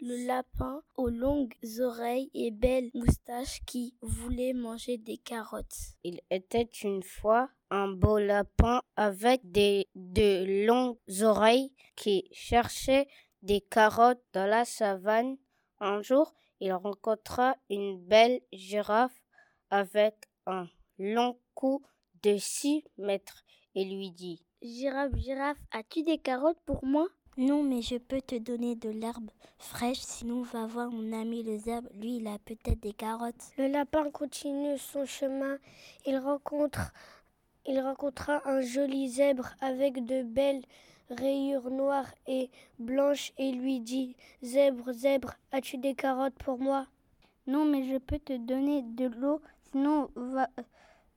le lapin aux longues oreilles et belles moustaches qui voulait manger des carottes. Il était une fois un beau lapin avec des de longues oreilles qui cherchait des carottes dans la savane. Un jour, il rencontra une belle girafe avec un long cou de six mètres et lui dit Girafe, girafe, as-tu des carottes pour moi? Non, mais je peux te donner de l'herbe fraîche, sinon va voir mon ami le zèbre, lui il a peut-être des carottes. Le lapin continue son chemin, il rencontre il rencontra un joli zèbre avec de belles rayures noires et blanches et lui dit Zèbre, zèbre, as-tu des carottes pour moi? Non, mais je peux te donner de l'eau, sinon va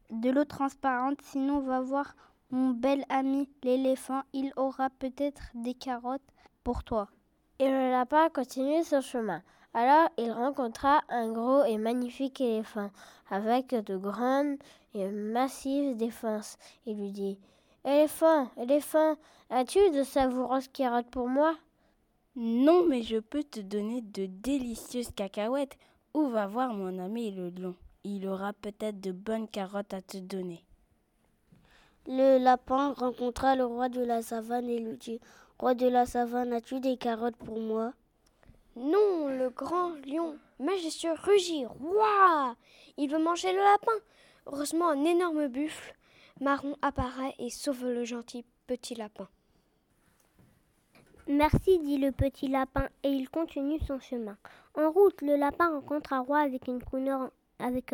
de l'eau transparente, sinon va voir mon bel ami l'éléphant, il aura peut-être des carottes pour toi. Et le lapin continue son chemin. Alors il rencontra un gros et magnifique éléphant avec de grandes et massives défenses. Il lui dit Éléphant, éléphant, as-tu de savoureuses carottes pour moi? Non, mais je peux te donner de délicieuses cacahuètes. Où va voir mon ami le lion? Il aura peut-être de bonnes carottes à te donner. Le lapin rencontra le roi de la savane et lui dit Roi de la savane, as-tu des carottes pour moi? Non, le grand lion majestueux rugit Roi Il veut manger le lapin. Heureusement, un énorme buffle marron apparaît et sauve le gentil petit lapin. Merci, dit le petit lapin, et il continue son chemin. En route, le lapin rencontre un roi avec une couleur avec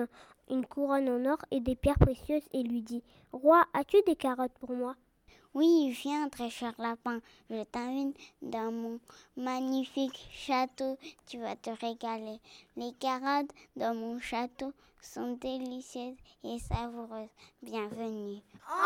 une couronne en or et des pierres précieuses et lui dit Roi, as-tu des carottes pour moi? Oui, viens, très cher lapin, je t'invite dans mon magnifique château, tu vas te régaler. Les carottes dans mon château sont délicieuses et savoureuses. Bienvenue. Oh